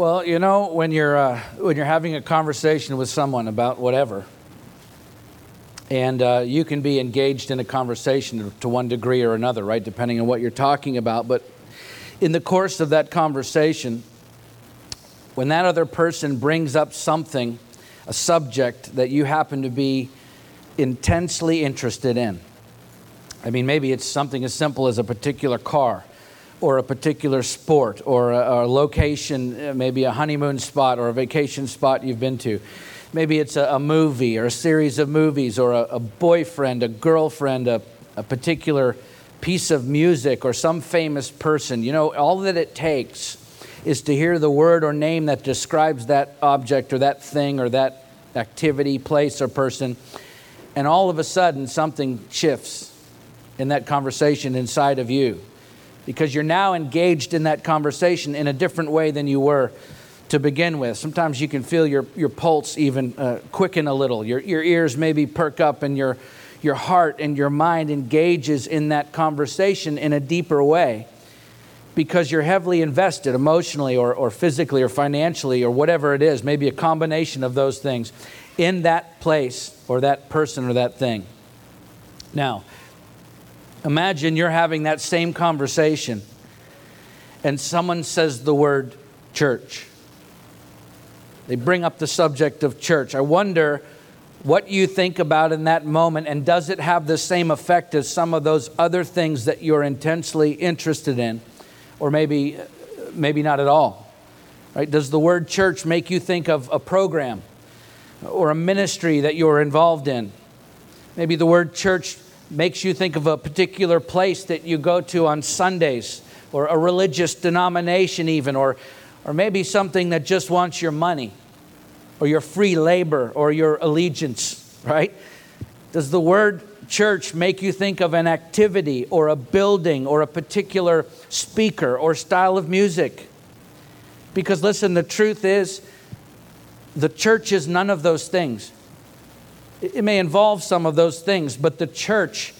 Well, you know, when you're, uh, when you're having a conversation with someone about whatever, and uh, you can be engaged in a conversation to one degree or another, right, depending on what you're talking about. But in the course of that conversation, when that other person brings up something, a subject that you happen to be intensely interested in, I mean, maybe it's something as simple as a particular car or a particular sport or a, a, location, uh, maybe a honeymoon spot or a vacation spot you've been to. Maybe it's a, a movie or a series of movies or a, a boyfriend, a girlfriend, a, a particular piece of music or some famous person. You know, all that it takes is to hear the word or name that describes that object or that thing or that activity, place, or person, and all of a sudden something shifts in that conversation inside of you because you're now engaged in that conversation in a different way than you were to begin with. Sometimes you can feel your, your pulse even uh, quicken a little, your, your ears maybe perk up, and your, your heart and your mind engages in that conversation in a deeper way because you're heavily invested emotionally or, or physically or financially or whatever it is, maybe a combination of those things, in that place or that person or that thing. Now, Imagine you're having that same conversation and someone says the word church. They bring up the subject of church. I wonder what you think about in that moment and does it have the same effect as some of those other things that you're intensely interested in or maybe maybe not at all. Right? Does the word church make you think of a program or a ministry that you're involved in? Maybe the word church makes you think of a particular place that you go to on Sundays, or a religious denomination, even, or, or maybe something that just wants your money, or your free labor, or your allegiance, right? Does the word church make you think of an activity, or a building, or a particular speaker, or style of music? Because listen, the truth is, the church is none of those things. It may involve some of those things, but the church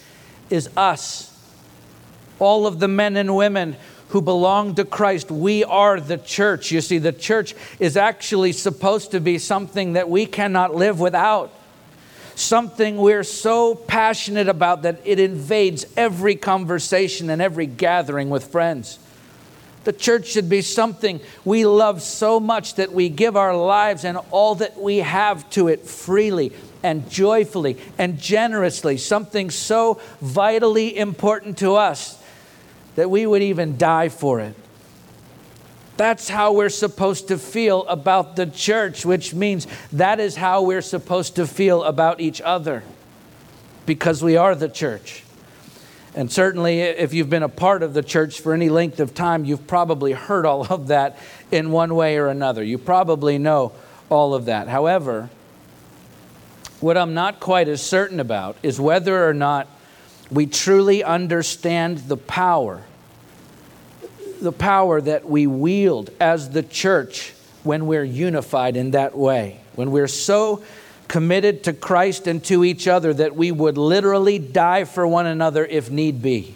is us. All of the men and women who belong to Christ, we are the church. You see, the church is actually supposed to be something that we cannot live without. Something we're so passionate about that it invades every conversation and every gathering with friends. The church should be something we love so much that we give our lives and all that we have to it freely and joyfully and generously, something so vitally important to us that we would even die for it. That's how we're supposed to feel about the church, which means that is how we're supposed to feel about each other because we are the church. And certainly, if you've been a part of the church for any length of time, you've probably heard all of that in one way or another. You probably know all of that. However, what I'm not quite as certain about is whether or not we truly understand the power, the power that we wield as the church when we're unified in that way, when we're so committed to Christ and to each other that we would literally die for one another if need be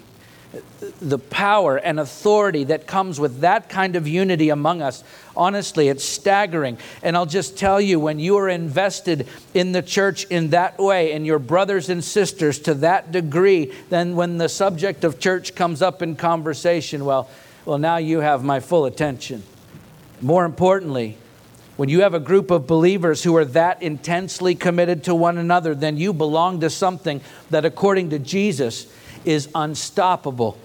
the power and authority that comes with that kind of unity among us, honestly, it's staggering. And I'll just tell you, when you are invested in the church in that way, and your brothers and sisters to that degree, then when the subject of church comes up in conversation, well, well, now you have my full attention. More importantly, when you have a group of believers who are that intensely committed to one another, then you belong to something that, according to Jesus, is unstoppable.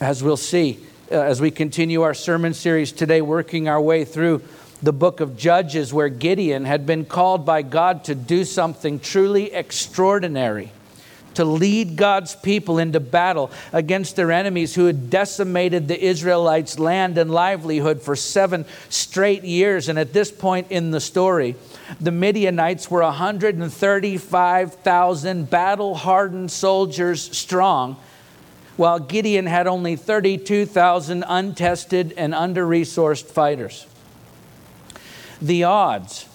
As we'll see uh, as we continue our sermon series today, working our way through the book of Judges, where Gideon had been called by God to do something truly extraordinary, to lead God's people into battle against their enemies who had decimated the Israelites' land and livelihood for seven straight years. And at this point in the story, the Midianites were 135,000 battle hardened soldiers strong while Gideon had only 32,000 untested and under resourced fighters. The odds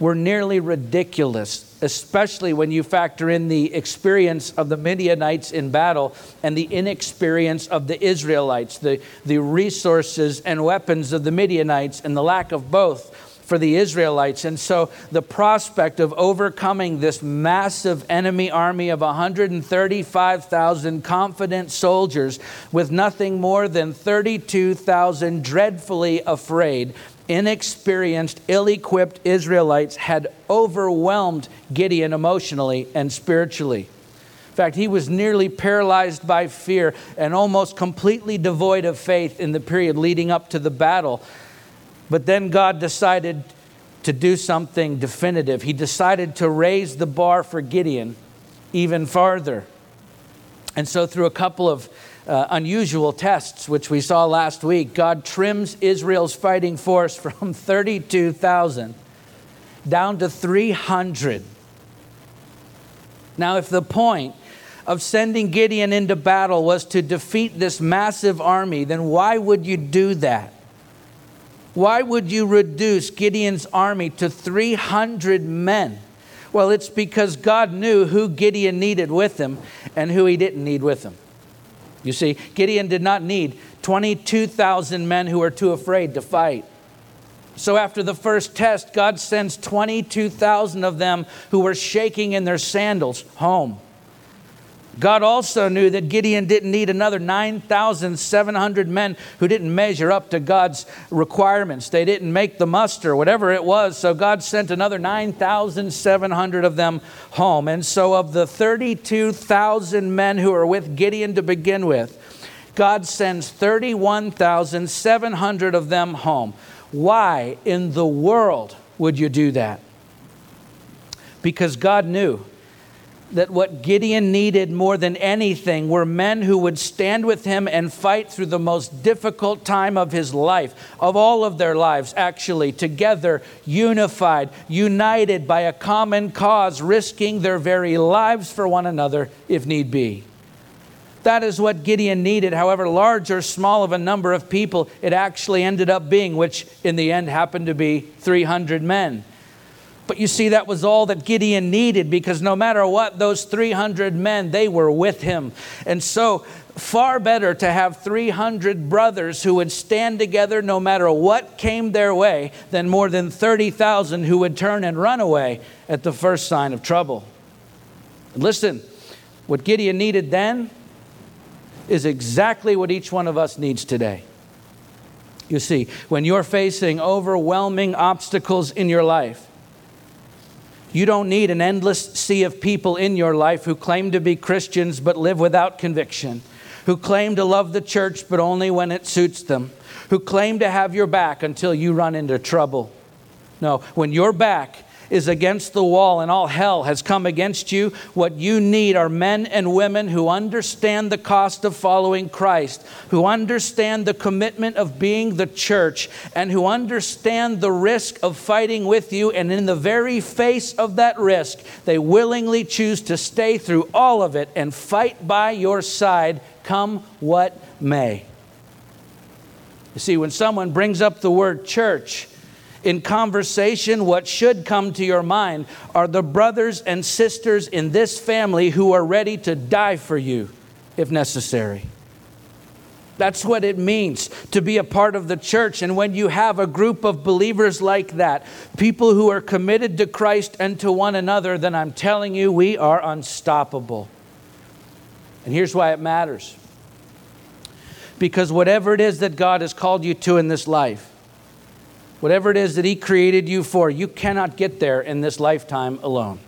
were nearly ridiculous especially when you factor in the experience of the Midianites in battle and the inexperience of the Israelites, the, the resources and weapons of the Midianites and the lack of both for the Israelites. And so the prospect of overcoming this massive enemy army of 135,000 confident soldiers with nothing more than 32,000 dreadfully afraid, inexperienced, ill equipped Israelites had overwhelmed Gideon emotionally and spiritually. In fact, he was nearly paralyzed by fear and almost completely devoid of faith in the period leading up to the battle. But then God decided to do something definitive. He decided to raise the bar for Gideon even farther. And so, through a couple of uh, unusual tests, which we saw last week, God trims Israel's fighting force from 32,000 down to 300. Now, if the point of sending Gideon into battle was to defeat this massive army, then why would you do that? Why would you reduce Gideon's army to 300 men? Well, it's because God knew who Gideon needed with him and who he didn't need with him. You see, Gideon did not need 22,000 men who were too afraid to fight. So after the first test, God sends 22,000 of them who were shaking in their sandals home. God also knew that Gideon didn't need another 9,700 men who didn't measure up to God's requirements. They didn't make the muster, whatever it was. So God sent another 9,700 of them home. And so, of the 32,000 men who are with Gideon to begin with, God sends 31,700 of them home. Why in the world would you do that? Because God knew that what Gideon needed more than anything were men who would stand with him and fight through the most difficult time of his life, of all of their lives, actually, together, unified, united by a common cause, risking their very lives for one another if need be. That is what Gideon needed, however large or small of a number of people it actually ended up being, which in the end happened to be 300 men. But you see, that was all that Gideon needed because no matter what, those 300 men, they were with him. And so, far better to have 300 brothers who would stand together no matter what came their way than more than 30,000 who would turn and run away at the first sign of trouble. And listen, what Gideon needed then is exactly what each one of us needs today. You see, when you're facing overwhelming obstacles in your life, you don't need an endless sea of people in your life who claim to be Christians but live without conviction, who claim to love the church but only when it suits them, who claim to have your back until you run into trouble. No, when your back is against the wall and all hell has come against you, what you need are men and women who understand the cost of following Christ, who understand the commitment of being the church, and who understand the risk of fighting with you. And in the very face of that risk, they willingly choose to stay through all of it and fight by your side, come what may. You see, when someone brings up the word church, in conversation, what should come to your mind are the brothers and sisters in this family who are ready to die for you if necessary. That's what it means to be a part of the church. And when you have a group of believers like that, people who are committed to Christ and to one another, then I'm telling you, we are unstoppable. And here's why it matters because whatever it is that God has called you to in this life, Whatever it is that He created you for, you cannot get there in this lifetime alone.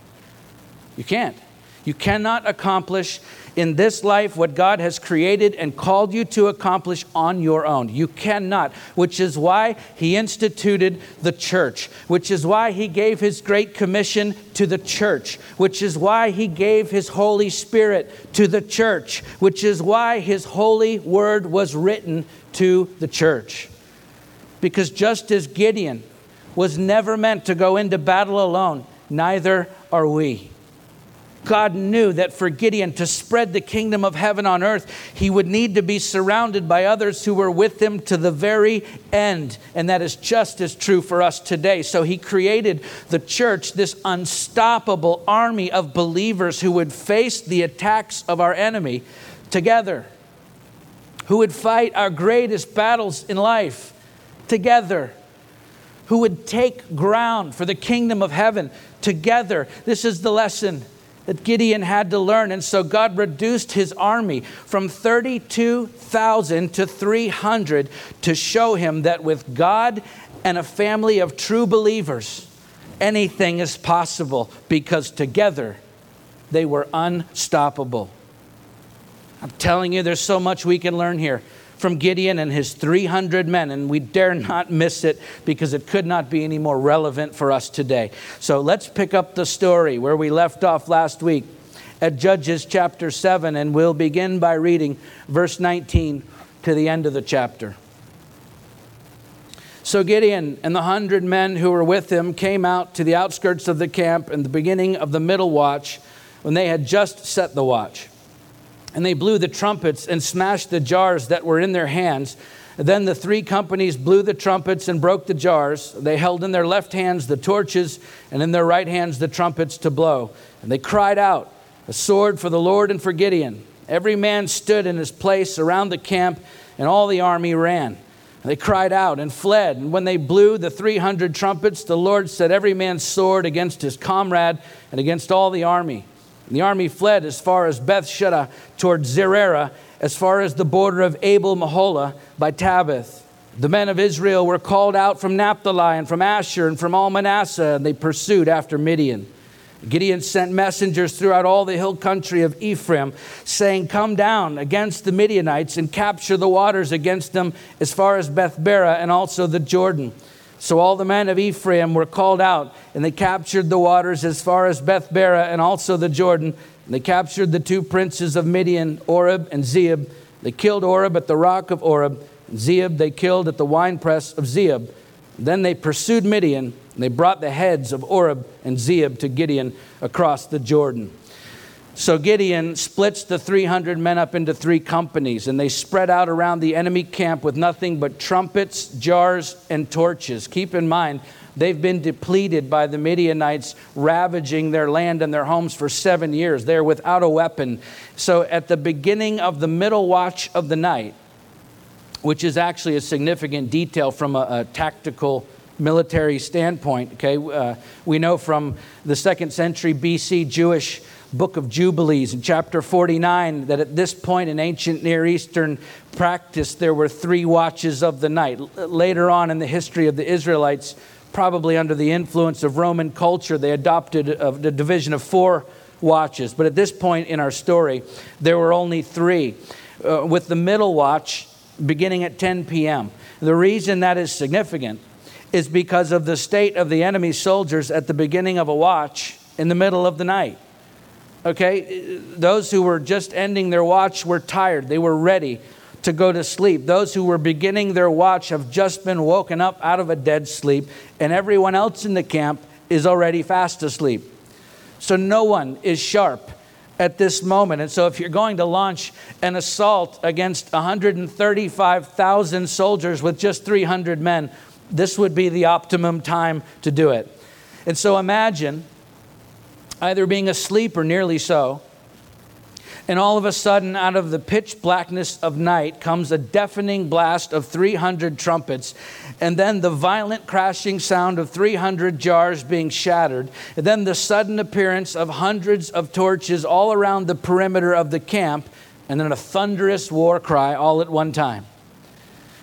You can't. You cannot accomplish in this life what God has created and called you to accomplish on your own. You cannot, which is why He instituted the church, which is why He gave His great commission to the church, which is why He gave His Holy Spirit to the church, which is why His holy word was written to the church. Because just as Gideon was never meant to go into battle alone, neither are we. God knew that for Gideon to spread the kingdom of heaven on earth, he would need to be surrounded by others who were with him to the very end. And that is just as true for us today. So he created the church, this unstoppable army of believers who would face the attacks of our enemy together, who would fight our greatest battles in life together who would take ground for the kingdom of heaven together. This is the lesson that Gideon had to learn. And so God reduced his army from 32,000 to 300 to show him that with God and a family of true believers, anything is possible because together they were unstoppable. I'm telling you, there's so much we can learn here from Gideon and his 300 men, and we dare not miss it because it could not be any more relevant for us today. So let's pick up the story where we left off last week at Judges chapter 7, and we'll begin by reading verse 19 to the end of the chapter. So Gideon and the hundred men who were with him came out to the outskirts of the camp in the beginning of the middle watch when they had just set the watch and they blew the trumpets and smashed the jars that were in their hands. Then the three companies blew the trumpets and broke the jars. They held in their left hands the torches, and in their right hands the trumpets to blow. And they cried out, A sword for the Lord and for Gideon. Every man stood in his place around the camp, and all the army ran. And they cried out and fled. And when they blew the 300 trumpets, the Lord set every man's sword against his comrade and against all the army. And the army fled as far as Beth Shittah toward Zererah, as far as the border of Abel Meholah by Tabbath. The men of Israel were called out from Naphtali and from Asher and from all Manasseh, and they pursued after Midian. Gideon sent messengers throughout all the hill country of Ephraim, saying, Come down against the Midianites and capture the waters against them as far as Bethbara and also the Jordan. So all the men of Ephraim were called out, and they captured the waters as far as Bethbara and also the Jordan. And they captured the two princes of Midian, Oreb and Zeeb. They killed Oreb at the rock of Oreb. And Zeeb they killed at the winepress of Zeeb. Then they pursued Midian, and they brought the heads of Oreb and Zeeb to Gideon across the Jordan. So Gideon splits the 300 men up into three companies, and they spread out around the enemy camp with nothing but trumpets, jars, and torches. Keep in mind, they've been depleted by the Midianites ravaging their land and their homes for seven years. They're without a weapon. So at the beginning of the middle watch of the night, which is actually a significant detail from a, a tactical military standpoint, okay, uh, we know from the second century BC Jewish book of Jubilees in chapter 49 that at this point in ancient Near Eastern practice, there were three watches of the night. Later on in the history of the Israelites, probably under the influence of Roman culture, they adopted a, the division of four watches. But at this point in our story, there were only three, uh, with the middle watch beginning at 10 p.m. The reason that is significant is because of the state of the enemy soldiers at the beginning of a watch in the middle of the night. Okay? Those who were just ending their watch were tired. They were ready to go to sleep. Those who were beginning their watch have just been woken up out of a dead sleep, and everyone else in the camp is already fast asleep. So no one is sharp at this moment. And so if you're going to launch an assault against 135,000 soldiers with just 300 men, this would be the optimum time to do it. And so imagine either being asleep or nearly so. And all of a sudden, out of the pitch blackness of night comes a deafening blast of 300 trumpets, and then the violent crashing sound of 300 jars being shattered, and then the sudden appearance of hundreds of torches all around the perimeter of the camp, and then a thunderous war cry all at one time.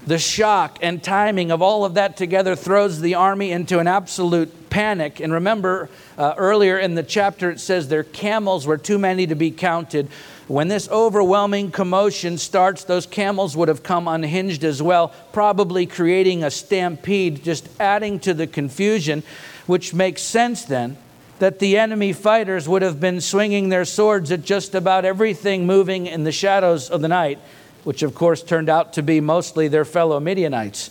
The shock and timing of all of that together throws the army into an absolute panic. And remember, uh, earlier in the chapter, it says their camels were too many to be counted. When this overwhelming commotion starts, those camels would have come unhinged as well, probably creating a stampede, just adding to the confusion, which makes sense then that the enemy fighters would have been swinging their swords at just about everything moving in the shadows of the night which of course turned out to be mostly their fellow Midianites.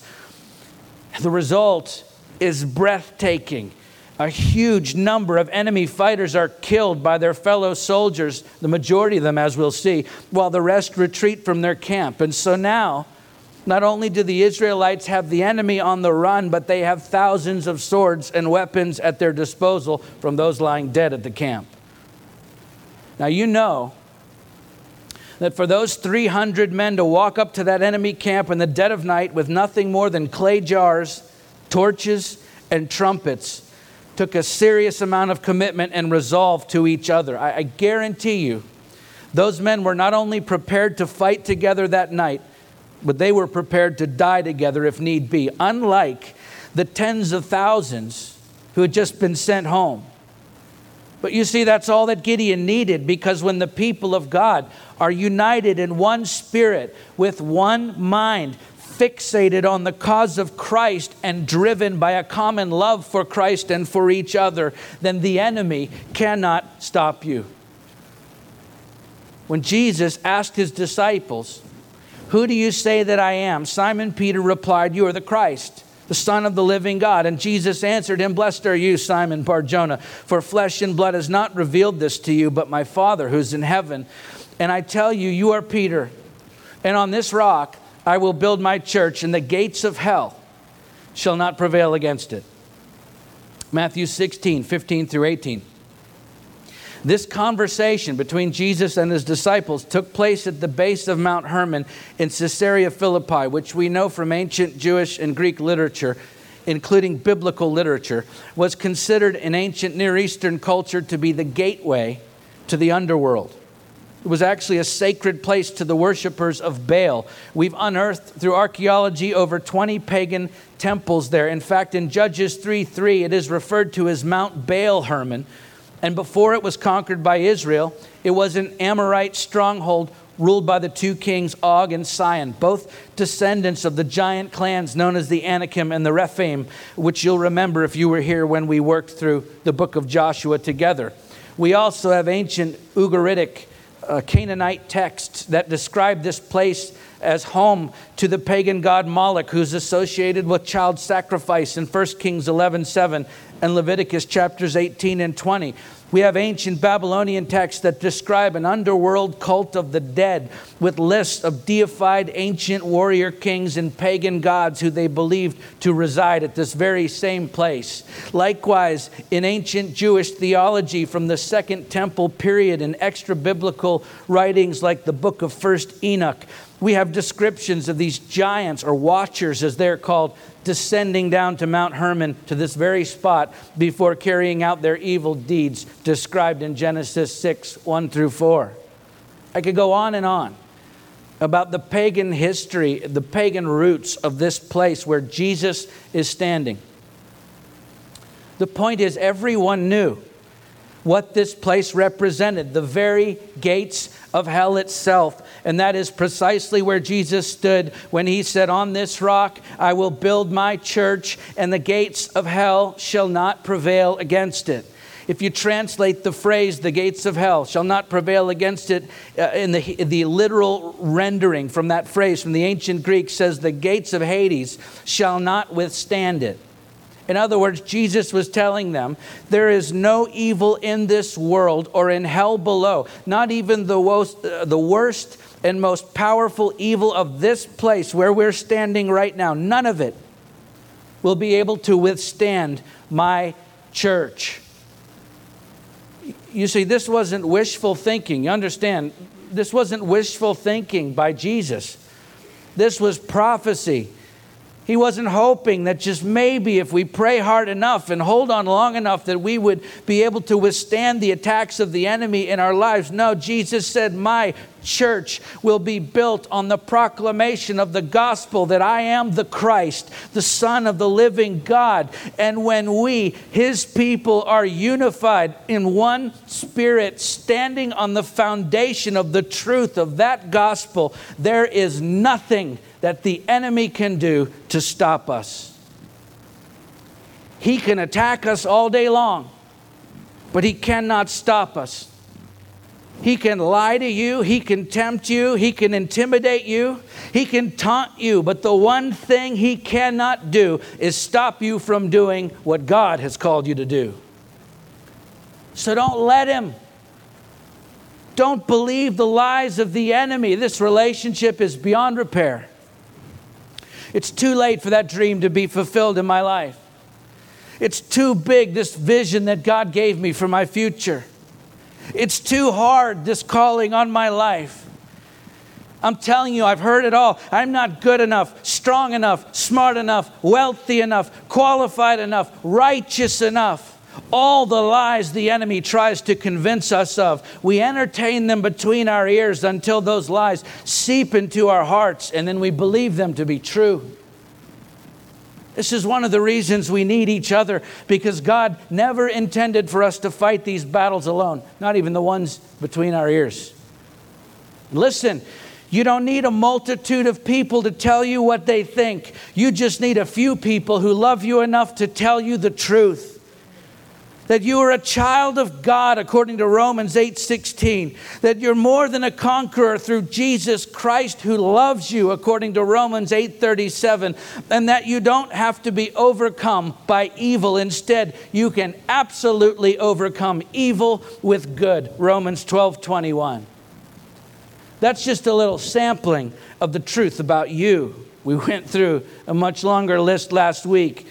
The result is breathtaking A huge number of enemy fighters are killed by their fellow soldiers, the majority of them, as we'll see, while the rest retreat from their camp. And so now, not only do the Israelites have the enemy on the run, but they have thousands of swords and weapons at their disposal from those lying dead at the camp. Now, you know that for those 300 men to walk up to that enemy camp in the dead of night with nothing more than clay jars, torches, and trumpets took a serious amount of commitment and resolve to each other. I, I guarantee you, those men were not only prepared to fight together that night, but they were prepared to die together if need be, unlike the tens of thousands who had just been sent home. But you see, that's all that Gideon needed because when the people of God are united in one spirit, with one mind, fixated on the cause of Christ and driven by a common love for Christ and for each other, then the enemy cannot stop you. When Jesus asked his disciples, Who do you say that I am? Simon Peter replied, You are the Christ, the Son of the living God. And Jesus answered him, Blessed are you, Simon Barjona, for flesh and blood has not revealed this to you, but my Father who's in heaven. And I tell you, you are Peter, and on this rock, I will build my church, and the gates of hell shall not prevail against it. Matthew 16, 15 through 18. This conversation between Jesus and his disciples took place at the base of Mount Hermon in Caesarea Philippi, which we know from ancient Jewish and Greek literature, including biblical literature, was considered in ancient Near Eastern culture to be the gateway to the underworld. It was actually a sacred place to the worshippers of Baal. We've unearthed through archaeology over 20 pagan temples there. In fact, in Judges 3 3, it is referred to as Mount Baal Hermon. And before it was conquered by Israel, it was an Amorite stronghold ruled by the two kings Og and Sihon, both descendants of the giant clans known as the Anakim and the Rephaim, which you'll remember if you were here when we worked through the book of Joshua together. We also have ancient Ugaritic uh, Canaanite texts that describe this place as home to the pagan god Moloch, who's associated with child sacrifice in 1 Kings 11 7 and Leviticus chapters 18 and 20. We have ancient Babylonian texts that describe an underworld cult of the dead with lists of deified ancient warrior kings and pagan gods who they believed to reside at this very same place. Likewise, in ancient Jewish theology from the Second Temple period and extra biblical writings like the book of First Enoch, we have descriptions of these giants or watchers, as they're called, descending down to Mount Hermon to this very spot before carrying out their evil deeds described in Genesis 6 1 through 4. I could go on and on about the pagan history, the pagan roots of this place where Jesus is standing. The point is, everyone knew what this place represented the very gates of hell itself. And that is precisely where Jesus stood when he said, On this rock I will build my church, and the gates of hell shall not prevail against it. If you translate the phrase, the gates of hell shall not prevail against it, uh, in the, the literal rendering from that phrase from the ancient Greek says, the gates of Hades shall not withstand it. In other words, Jesus was telling them there is no evil in this world or in hell below, not even the worst, uh, the worst and most powerful evil of this place where we're standing right now. None of it will be able to withstand my church. You see, this wasn't wishful thinking. You understand? This wasn't wishful thinking by Jesus. This was prophecy. He wasn't hoping that just maybe if we pray hard enough and hold on long enough that we would be able to withstand the attacks of the enemy in our lives. No, Jesus said, My church will be built on the proclamation of the gospel that I am the Christ, the Son of the living God. And when we, his people, are unified in one spirit, standing on the foundation of the truth of that gospel, there is nothing that the enemy can do to stop us. He can attack us all day long, but he cannot stop us. He can lie to you, he can tempt you, he can intimidate you, he can taunt you, but the one thing he cannot do is stop you from doing what God has called you to do. So don't let him. Don't believe the lies of the enemy. This relationship is beyond repair. It's too late for that dream to be fulfilled in my life. It's too big, this vision that God gave me for my future. It's too hard, this calling on my life. I'm telling you, I've heard it all. I'm not good enough, strong enough, smart enough, wealthy enough, qualified enough, righteous enough. All the lies the enemy tries to convince us of, we entertain them between our ears until those lies seep into our hearts and then we believe them to be true. This is one of the reasons we need each other because God never intended for us to fight these battles alone, not even the ones between our ears. Listen, you don't need a multitude of people to tell you what they think. You just need a few people who love you enough to tell you the truth that you are a child of God according to Romans 8:16 that you're more than a conqueror through Jesus Christ who loves you according to Romans 8:37 and that you don't have to be overcome by evil. Instead you can absolutely overcome evil with good. Romans 12:21 That's just a little sampling of the truth about you. We went through a much longer list last week.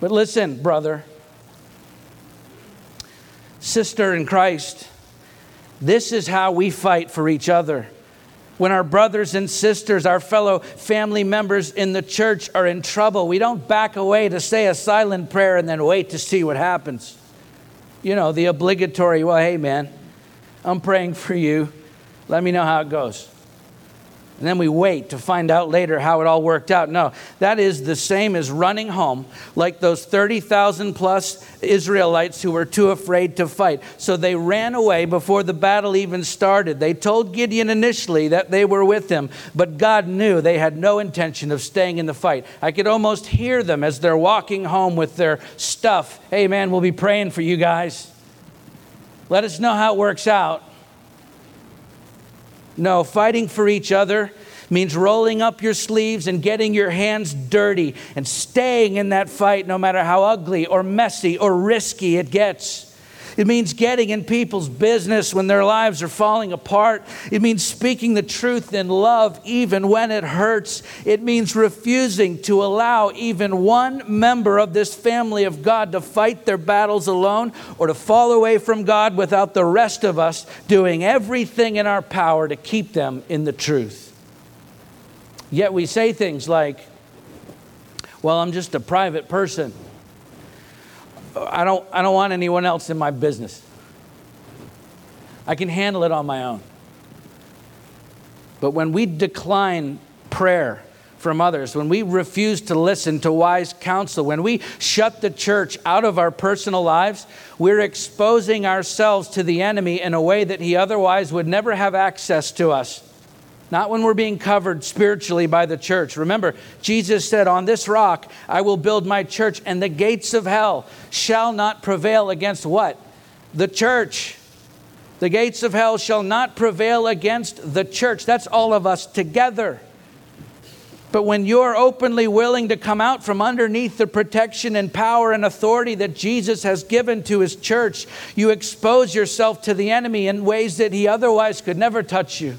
But listen brother sister in Christ, this is how we fight for each other. When our brothers and sisters, our fellow family members in the church are in trouble, we don't back away to say a silent prayer and then wait to see what happens. You know, the obligatory, well, hey, man, I'm praying for you. Let me know how it goes and then we wait to find out later how it all worked out. No, that is the same as running home, like those 30,000 plus Israelites who were too afraid to fight. So they ran away before the battle even started. They told Gideon initially that they were with him, but God knew they had no intention of staying in the fight. I could almost hear them as they're walking home with their stuff. Hey, man, we'll be praying for you guys. Let us know how it works out. No, fighting for each other means rolling up your sleeves and getting your hands dirty and staying in that fight no matter how ugly or messy or risky it gets. It means getting in people's business when their lives are falling apart. It means speaking the truth in love even when it hurts. It means refusing to allow even one member of this family of God to fight their battles alone or to fall away from God without the rest of us doing everything in our power to keep them in the truth. Yet we say things like, well, I'm just a private person. I don't, I don't want anyone else in my business. I can handle it on my own. But when we decline prayer from others, when we refuse to listen to wise counsel, when we shut the church out of our personal lives, we're exposing ourselves to the enemy in a way that he otherwise would never have access to us not when we're being covered spiritually by the church. Remember, Jesus said, On this rock I will build my church, and the gates of hell shall not prevail against what? The church. The gates of hell shall not prevail against the church. That's all of us together. But when you're openly willing to come out from underneath the protection and power and authority that Jesus has given to his church, you expose yourself to the enemy in ways that he otherwise could never touch you.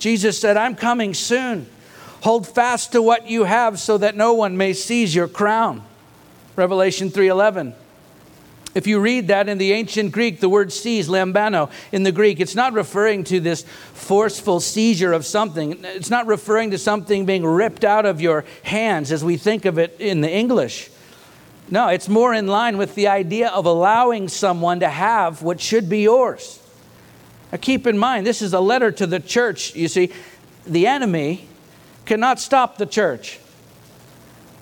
Jesus said, I'm coming soon. Hold fast to what you have so that no one may seize your crown. Revelation 3:11. If you read that in the ancient Greek, the word seize, lambano, in the Greek, it's not referring to this forceful seizure of something. It's not referring to something being ripped out of your hands as we think of it in the English. No, it's more in line with the idea of allowing someone to have what should be yours. Now, keep in mind, this is a letter to the church. You see, the enemy cannot stop the church.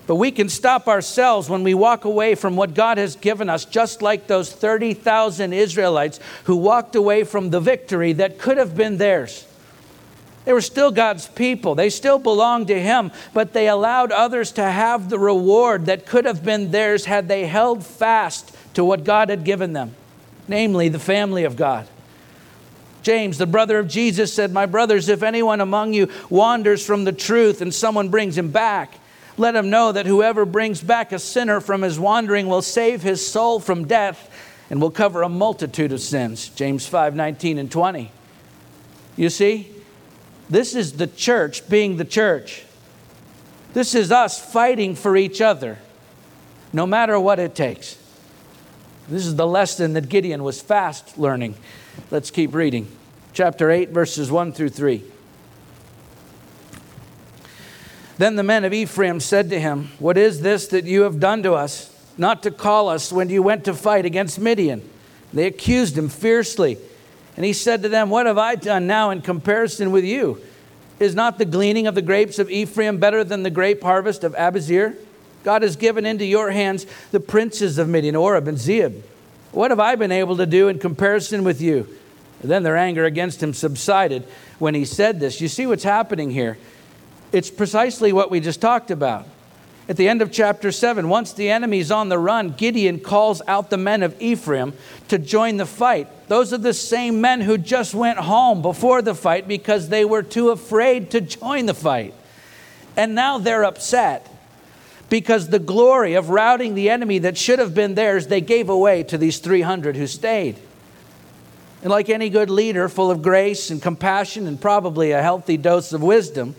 But we can stop ourselves when we walk away from what God has given us, just like those 30,000 Israelites who walked away from the victory that could have been theirs. They were still God's people. They still belonged to Him, but they allowed others to have the reward that could have been theirs had they held fast to what God had given them, namely the family of God. James, the brother of Jesus, said, My brothers, if anyone among you wanders from the truth and someone brings him back, let him know that whoever brings back a sinner from his wandering will save his soul from death and will cover a multitude of sins. James 5 19 and 20. You see, this is the church being the church. This is us fighting for each other, no matter what it takes. This is the lesson that Gideon was fast learning. Let's keep reading. Chapter 8, verses 1 through 3. Then the men of Ephraim said to him, What is this that you have done to us, not to call us when you went to fight against Midian? They accused him fiercely. And he said to them, What have I done now in comparison with you? Is not the gleaning of the grapes of Ephraim better than the grape harvest of Abiezer? God has given into your hands the princes of Midian, Oreb and Zeeb. What have I been able to do in comparison with you? And then their anger against him subsided when he said this. You see what's happening here? It's precisely what we just talked about. At the end of chapter 7, once the enemy's on the run, Gideon calls out the men of Ephraim to join the fight. Those are the same men who just went home before the fight because they were too afraid to join the fight. And now they're upset because the glory of routing the enemy that should have been theirs, they gave away to these 300 who stayed. And like any good leader, full of grace and compassion and probably a healthy dose of wisdom,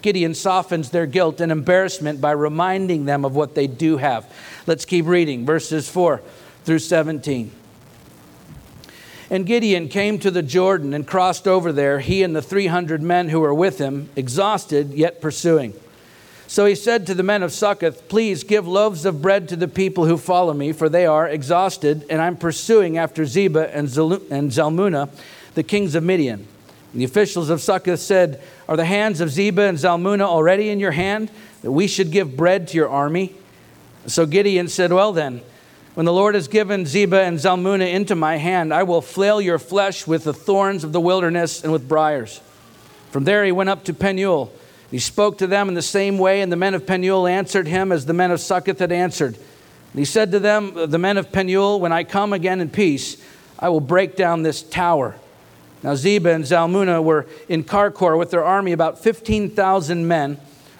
Gideon softens their guilt and embarrassment by reminding them of what they do have. Let's keep reading verses 4 through 17. And Gideon came to the Jordan and crossed over there, he and the 300 men who were with him, exhausted yet pursuing. So he said to the men of Succoth, Please give loaves of bread to the people who follow me, for they are exhausted, and I'm pursuing after Zebah and Zalmunna, the kings of Midian. And the officials of Succoth said, Are the hands of Zebah and Zalmunna already in your hand, that we should give bread to your army? So Gideon said, Well then, when the Lord has given Zebah and Zalmunna into my hand, I will flail your flesh with the thorns of the wilderness and with briars. From there he went up to Penuel. He spoke to them in the same way, and the men of Penuel answered him as the men of Succoth had answered. And he said to them, uh, The men of Penuel, when I come again in peace, I will break down this tower now, Zebah and Zalmunna were in Karkor with their army, about 15,000 men,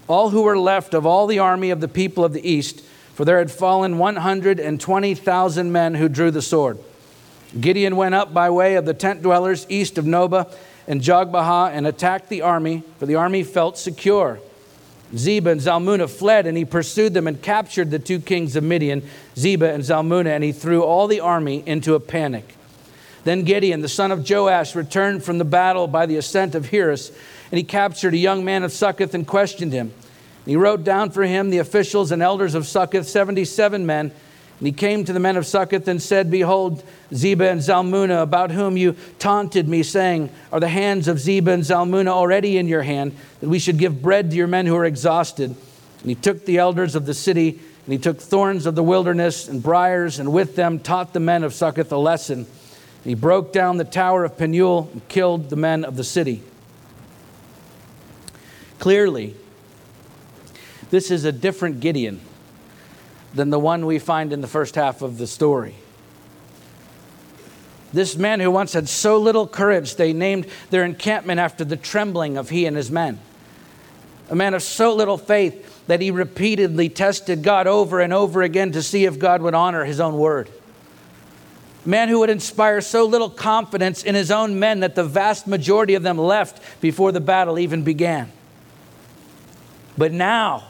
all who were left of all the army of the people of the east, for there had fallen 120,000 men who drew the sword. Gideon went up by way of the tent dwellers east of Nobah and Jogbehah and attacked the army, for the army felt secure. Zebah and Zalmunna fled, and he pursued them and captured the two kings of Midian, Zebah and Zalmunna, and he threw all the army into a panic. Then Gideon, the son of Joash, returned from the battle by the ascent of Heres, and he captured a young man of Succoth and questioned him. he wrote down for him the officials and elders of Succoth, 77 men. And he came to the men of Succoth and said, Behold, Zebah and Zalmunna, about whom you taunted me, saying, Are the hands of Zebah and Zalmunna already in your hand, that we should give bread to your men who are exhausted? And he took the elders of the city, and he took thorns of the wilderness and briars, and with them taught the men of Succoth a lesson. And He broke down the tower of Penuel and killed the men of the city. Clearly, this is a different Gideon than the one we find in the first half of the story. This man who once had so little courage, they named their encampment after the trembling of he and his men. A man of so little faith that he repeatedly tested God over and over again to see if God would honor his own word A man who would inspire so little confidence in his own men that the vast majority of them left before the battle even began. But now,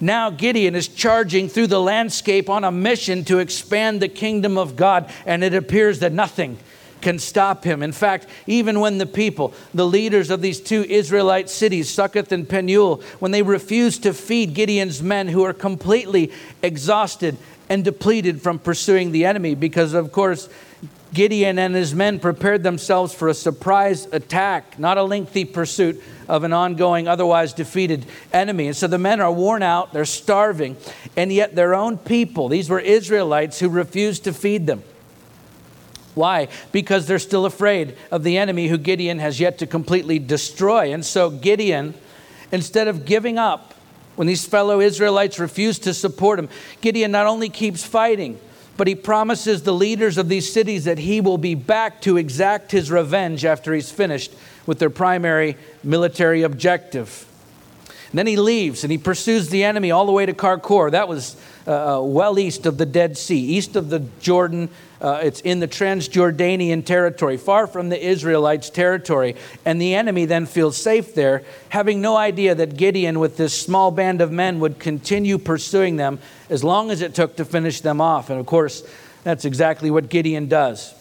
now Gideon is charging through the landscape on a mission to expand the kingdom of God, and it appears that nothing can stop him. In fact, even when the people, the leaders of these two Israelite cities, Succoth and Penuel, when they refuse to feed Gideon's men who are completely exhausted and depleted from pursuing the enemy because, of course, Gideon and his men prepared themselves for a surprise attack, not a lengthy pursuit of an ongoing, otherwise defeated enemy. And so the men are worn out, they're starving, and yet their own people, these were Israelites who refused to feed them. Why? Because they're still afraid of the enemy who Gideon has yet to completely destroy. And so Gideon, instead of giving up, when these fellow Israelites refuse to support him, Gideon not only keeps fighting, but he promises the leaders of these cities that he will be back to exact his revenge after he's finished with their primary military objective. And then he leaves and he pursues the enemy all the way to Karkor. That was uh, uh, well east of the Dead Sea, east of the Jordan. Uh, it's in the Transjordanian territory, far from the Israelites' territory. And the enemy then feels safe there, having no idea that Gideon, with this small band of men, would continue pursuing them as long as it took to finish them off. And of course, that's exactly what Gideon does.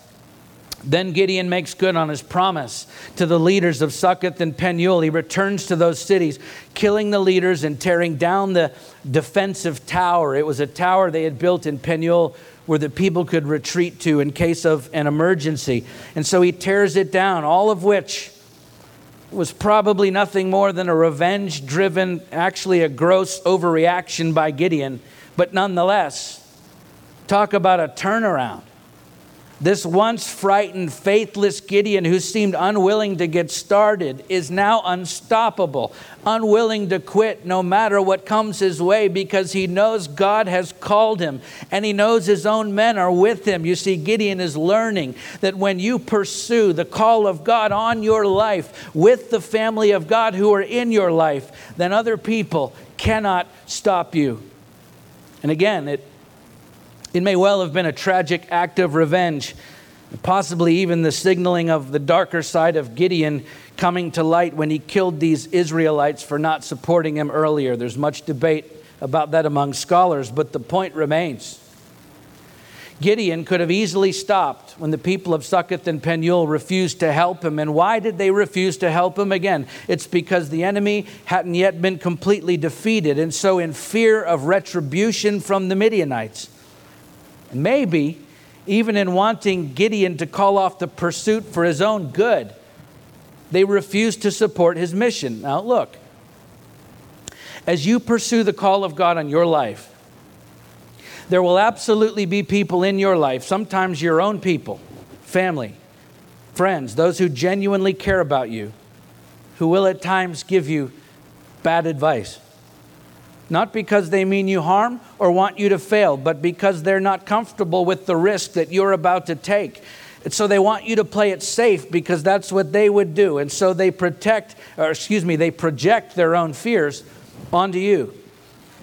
Then Gideon makes good on his promise to the leaders of Succoth and Penuel. He returns to those cities, killing the leaders and tearing down the defensive tower. It was a tower they had built in Penuel where the people could retreat to in case of an emergency. And so he tears it down, all of which was probably nothing more than a revenge driven, actually a gross overreaction by Gideon. But nonetheless, talk about a turnaround. This once frightened, faithless Gideon, who seemed unwilling to get started, is now unstoppable, unwilling to quit no matter what comes his way because he knows God has called him and he knows his own men are with him. You see, Gideon is learning that when you pursue the call of God on your life with the family of God who are in your life, then other people cannot stop you. And again, it it may well have been a tragic act of revenge, possibly even the signaling of the darker side of Gideon coming to light when he killed these Israelites for not supporting him earlier. There's much debate about that among scholars, but the point remains. Gideon could have easily stopped when the people of Succoth and Penuel refused to help him. And why did they refuse to help him? Again, it's because the enemy hadn't yet been completely defeated. And so, in fear of retribution from the Midianites, maybe even in wanting Gideon to call off the pursuit for his own good, they refused to support his mission. Now, look, as you pursue the call of God on your life, there will absolutely be people in your life, sometimes your own people, family, friends, those who genuinely care about you, who will at times give you bad advice not because they mean you harm or want you to fail, but because they're not comfortable with the risk that you're about to take. And so they want you to play it safe because that's what they would do. And so they protect, or excuse me, they project their own fears onto you.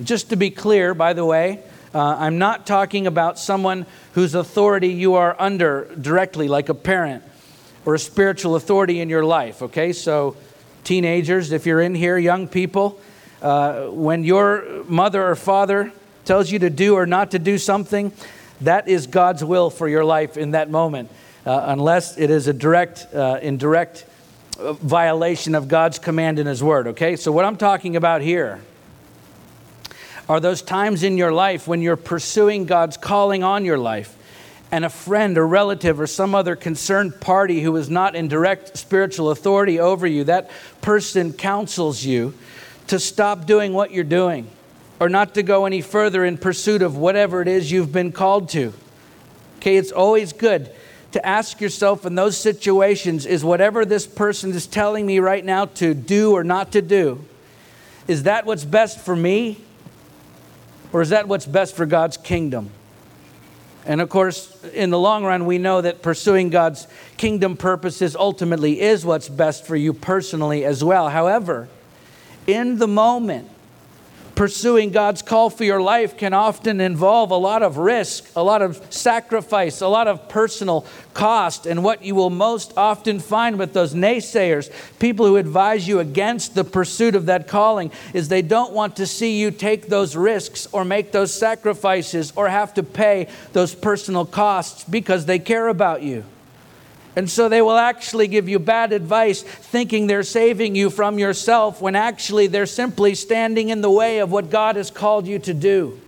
Just to be clear, by the way, uh, I'm not talking about someone whose authority you are under directly, like a parent or a spiritual authority in your life, okay? So, teenagers, if you're in here, young people, uh, when your mother or father tells you to do or not to do something, that is God's will for your life in that moment, uh, unless it is a direct, uh, indirect uh, violation of God's command in His Word. Okay, so what I'm talking about here are those times in your life when you're pursuing God's calling on your life. And a friend or relative or some other concerned party who is not in direct spiritual authority over you, that person counsels you to stop doing what you're doing or not to go any further in pursuit of whatever it is you've been called to. Okay, it's always good to ask yourself in those situations is whatever this person is telling me right now to do or not to do, is that what's best for me? Or is that what's best for God's kingdom? And of course, in the long run, we know that pursuing God's kingdom purposes ultimately is what's best for you personally as well. However, in the moment. Pursuing God's call for your life can often involve a lot of risk, a lot of sacrifice, a lot of personal cost. And what you will most often find with those naysayers, people who advise you against the pursuit of that calling, is they don't want to see you take those risks or make those sacrifices or have to pay those personal costs because they care about you. And so they will actually give you bad advice, thinking they're saving you from yourself, when actually they're simply standing in the way of what God has called you to do.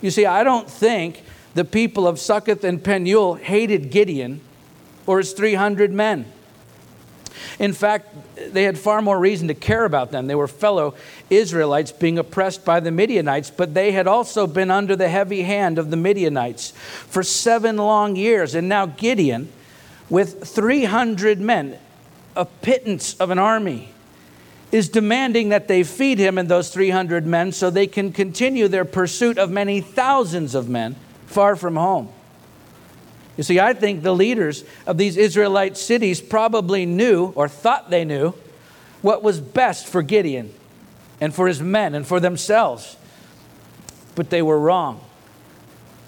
You see, I don't think the people of Succoth and Penuel hated Gideon or his 300 men. In fact, they had far more reason to care about them. They were fellow Israelites being oppressed by the Midianites, but they had also been under the heavy hand of the Midianites for seven long years. And now Gideon with 300 men, a pittance of an army, is demanding that they feed him and those 300 men so they can continue their pursuit of many thousands of men far from home. You see, I think the leaders of these Israelite cities probably knew or thought they knew what was best for Gideon and for his men and for themselves. But they were wrong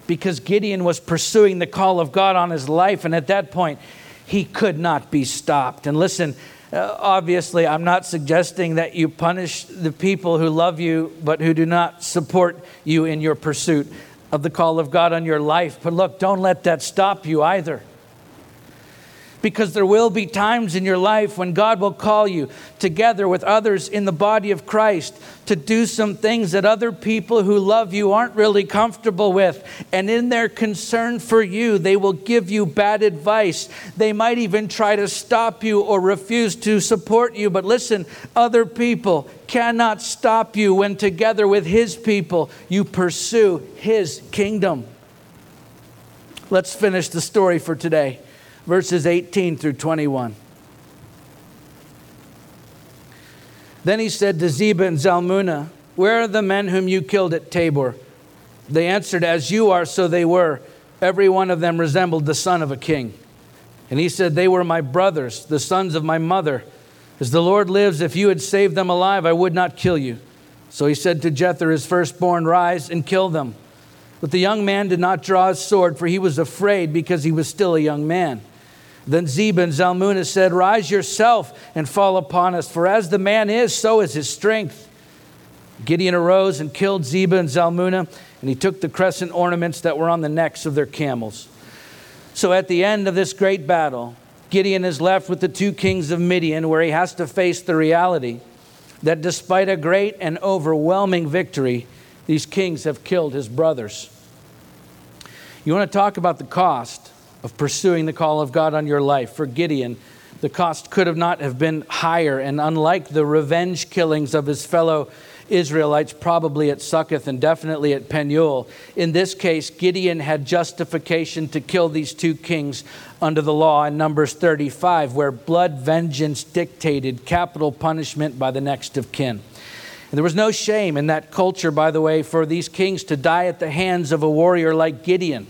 because Gideon was pursuing the call of God on his life, and at that point, he could not be stopped. And listen, uh, obviously, I'm not suggesting that you punish the people who love you but who do not support you in your pursuit of the call of God on your life. But look, don't let that stop you either because there will be times in your life when God will call you together with others in the body of Christ to do some things that other people who love you aren't really comfortable with. And in their concern for you, they will give you bad advice. They might even try to stop you or refuse to support you. But listen, other people cannot stop you when together with His people you pursue His kingdom. Let's finish the story for today verses 18 through 21. Then he said to Zebah and Zalmunna, Where are the men whom you killed at Tabor? They answered, As you are, so they were. Every one of them resembled the son of a king. And he said, They were my brothers, the sons of my mother. As the Lord lives, if you had saved them alive, I would not kill you. So he said to Jether, his firstborn, Rise and kill them. But the young man did not draw his sword, for he was afraid because he was still a young man. Then Zebah and Zalmunna said, Rise yourself and fall upon us, for as the man is, so is his strength. Gideon arose and killed Zebah and Zalmunna, and he took the crescent ornaments that were on the necks of their camels. So at the end of this great battle, Gideon is left with the two kings of Midian, where he has to face the reality that despite a great and overwhelming victory, these kings have killed his brothers. You want to talk about the cost? Of pursuing the call of God on your life. For Gideon, the cost could have not have been higher. And unlike the revenge killings of his fellow Israelites, probably at Succoth and definitely at Penuel, in this case, Gideon had justification to kill these two kings under the law in Numbers 35, where blood vengeance dictated capital punishment by the next of kin. And there was no shame in that culture, by the way, for these kings to die at the hands of a warrior like Gideon.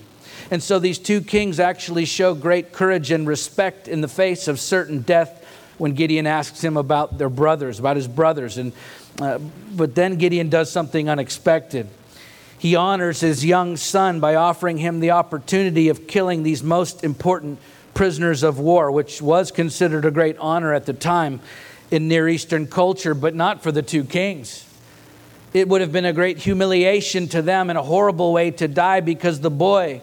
And so these two kings actually show great courage and respect in the face of certain death when Gideon asks him about their brothers, about his brothers. And, uh, but then Gideon does something unexpected. He honors his young son by offering him the opportunity of killing these most important prisoners of war, which was considered a great honor at the time in Near Eastern culture, but not for the two kings. It would have been a great humiliation to them and a horrible way to die because the boy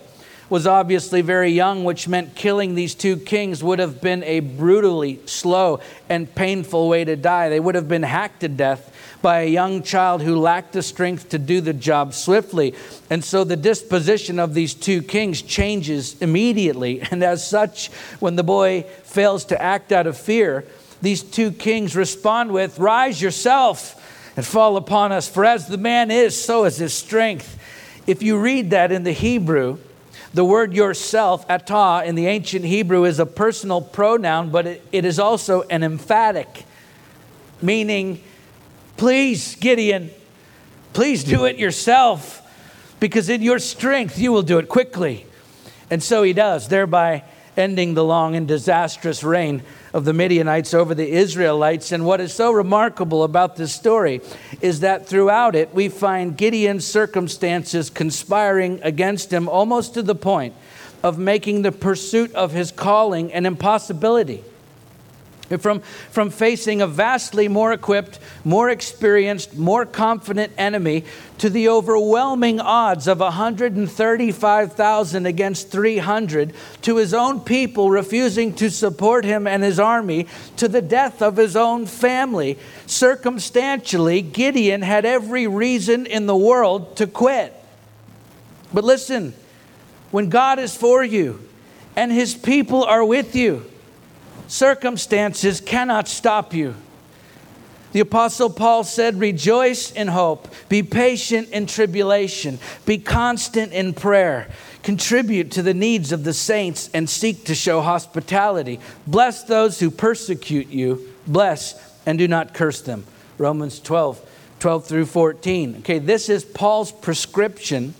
was obviously very young, which meant killing these two kings would have been a brutally slow and painful way to die. They would have been hacked to death by a young child who lacked the strength to do the job swiftly. And so the disposition of these two kings changes immediately. And as such, when the boy fails to act out of fear, these two kings respond with, Rise yourself and fall upon us, for as the man is, so is his strength. If you read that in the Hebrew, the word yourself, atah, in the ancient Hebrew is a personal pronoun, but it, it is also an emphatic, meaning, please, Gideon, please do it yourself, because in your strength you will do it quickly. And so he does, thereby ending the long and disastrous reign of the Midianites over the Israelites. And what is so remarkable about this story is that throughout it, we find Gideon's circumstances conspiring against him almost to the point of making the pursuit of his calling an impossibility. From, from facing a vastly more equipped, more experienced, more confident enemy to the overwhelming odds of 135,000 against 300, to his own people refusing to support him and his army, to the death of his own family. Circumstantially, Gideon had every reason in the world to quit. But listen, when God is for you and his people are with you, Circumstances cannot stop you. The Apostle Paul said, Rejoice in hope, be patient in tribulation, be constant in prayer, contribute to the needs of the saints, and seek to show hospitality. Bless those who persecute you, bless and do not curse them. Romans 12, 12 through 14. Okay, this is Paul's prescription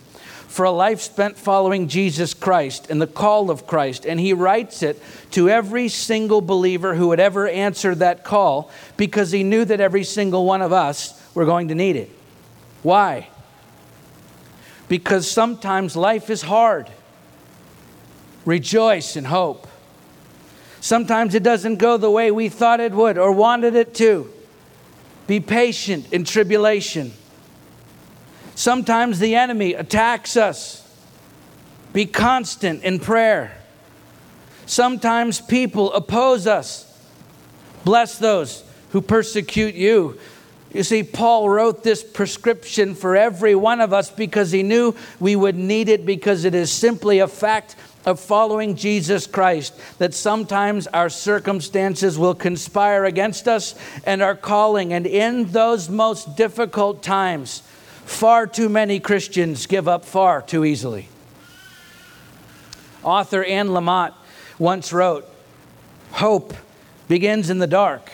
for a life spent following Jesus Christ and the call of Christ. And he writes it to every single believer who would ever answer that call because he knew that every single one of us were going to need it. Why? Because sometimes life is hard. Rejoice and hope. Sometimes it doesn't go the way we thought it would or wanted it to. Be patient in tribulation. Sometimes the enemy attacks us. Be constant in prayer. Sometimes people oppose us. Bless those who persecute you. You see, Paul wrote this prescription for every one of us because he knew we would need it because it is simply a fact of following Jesus Christ that sometimes our circumstances will conspire against us and our calling. And in those most difficult times, Far too many Christians give up far too easily. Author Anne Lamott once wrote Hope begins in the dark.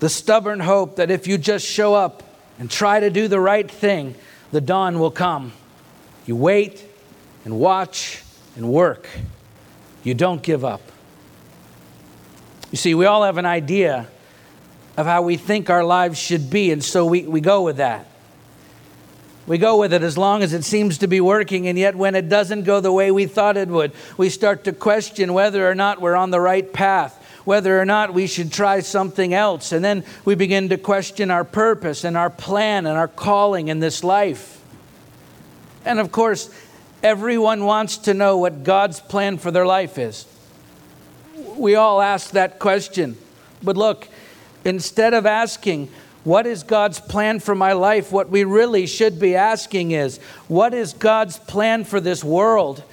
The stubborn hope that if you just show up and try to do the right thing, the dawn will come. You wait and watch and work. You don't give up. You see, we all have an idea of how we think our lives should be, and so we, we go with that. We go with it as long as it seems to be working, and yet when it doesn't go the way we thought it would, we start to question whether or not we're on the right path, whether or not we should try something else. And then we begin to question our purpose and our plan and our calling in this life. And of course, everyone wants to know what God's plan for their life is. We all ask that question. But look, instead of asking, what is God's plan for my life? What we really should be asking is, what is God's plan for this world?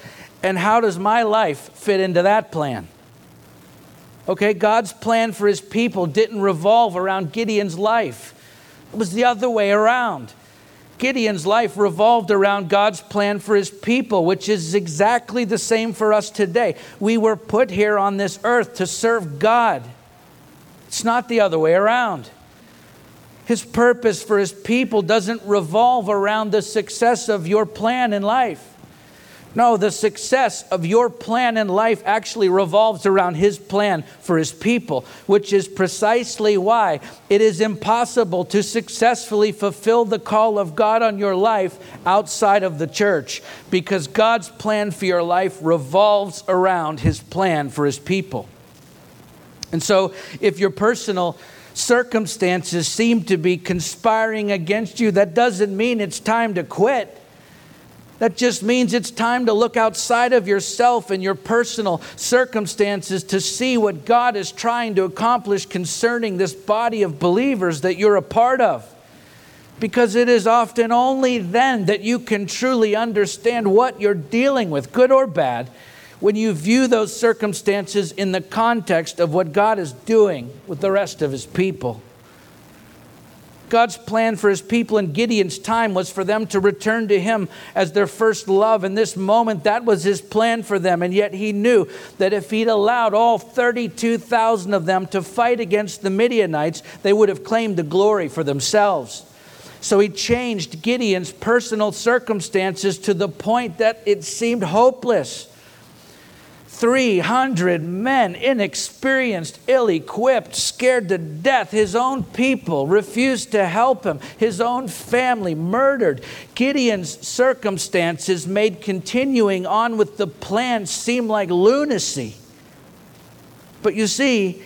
And how does my life fit into that plan? Okay, God's plan for his people didn't revolve around Gideon's life, it was the other way around. Gideon's life revolved around God's plan for his people, which is exactly the same for us today. We were put here on this earth to serve God. It's not the other way around. His purpose for His people doesn't revolve around the success of your plan in life. No, the success of your plan in life actually revolves around His plan for His people, which is precisely why it is impossible to successfully fulfill the call of God on your life outside of the church, because God's plan for your life revolves around His plan for His people. And so, if your personal circumstances seem to be conspiring against you, that doesn't mean it's time to quit. That just means it's time to look outside of yourself and your personal circumstances to see what God is trying to accomplish concerning this body of believers that you're a part of. Because it is often only then that you can truly understand what you're dealing with, good or bad, when you view those circumstances in the context of what God is doing with the rest of his people. God's plan for his people in Gideon's time was for them to return to him as their first love. In this moment, that was his plan for them. And yet he knew that if he'd allowed all 32,000 of them to fight against the Midianites, they would have claimed the glory for themselves. So he changed Gideon's personal circumstances to the point that it seemed hopeless. 300 men, inexperienced, ill equipped, scared to death. His own people refused to help him, his own family murdered. Gideon's circumstances made continuing on with the plan seem like lunacy. But you see,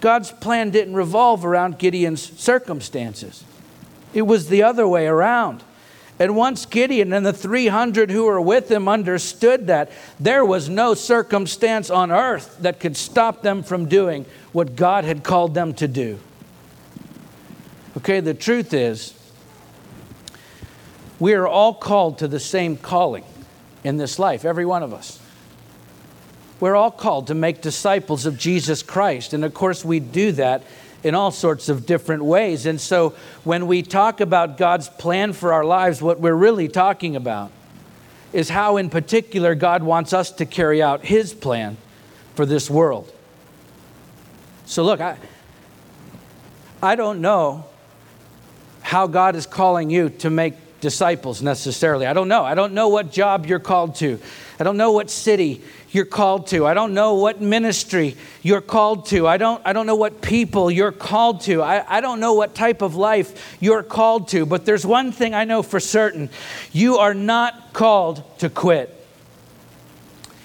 God's plan didn't revolve around Gideon's circumstances, it was the other way around. And once Gideon and the 300 who were with him understood that, there was no circumstance on earth that could stop them from doing what God had called them to do. Okay, the truth is, we are all called to the same calling in this life, every one of us. We're all called to make disciples of Jesus Christ. And of course, we do that in all sorts of different ways. And so when we talk about God's plan for our lives, what we're really talking about is how, in particular, God wants us to carry out His plan for this world. So, look, I, I don't know how God is calling you to make disciples necessarily. I don't know. I don't know what job you're called to. I don't know what city you're called to. I don't know what ministry you're called to. I don't, I don't know what people you're called to. I, I don't know what type of life you're called to. But there's one thing I know for certain you are not called to quit.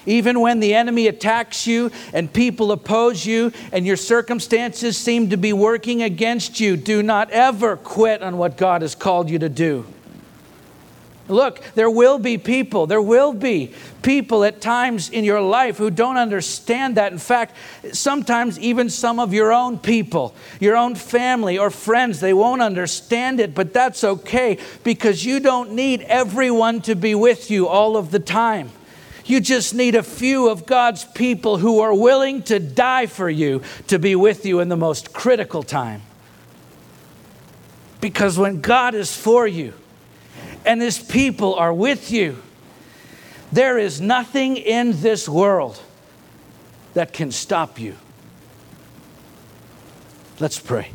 Even when the enemy attacks you and people oppose you and your circumstances seem to be working against you, do not ever quit on what God has called you to do. Look, there will be people, there will be people at times in your life who don't understand that. In fact, sometimes even some of your own people, your own family or friends, they won't understand it, but that's okay because you don't need everyone to be with you all of the time. You just need a few of God's people who are willing to die for you to be with you in the most critical time. Because when God is for you, and his people are with you. There is nothing in this world that can stop you. Let's pray.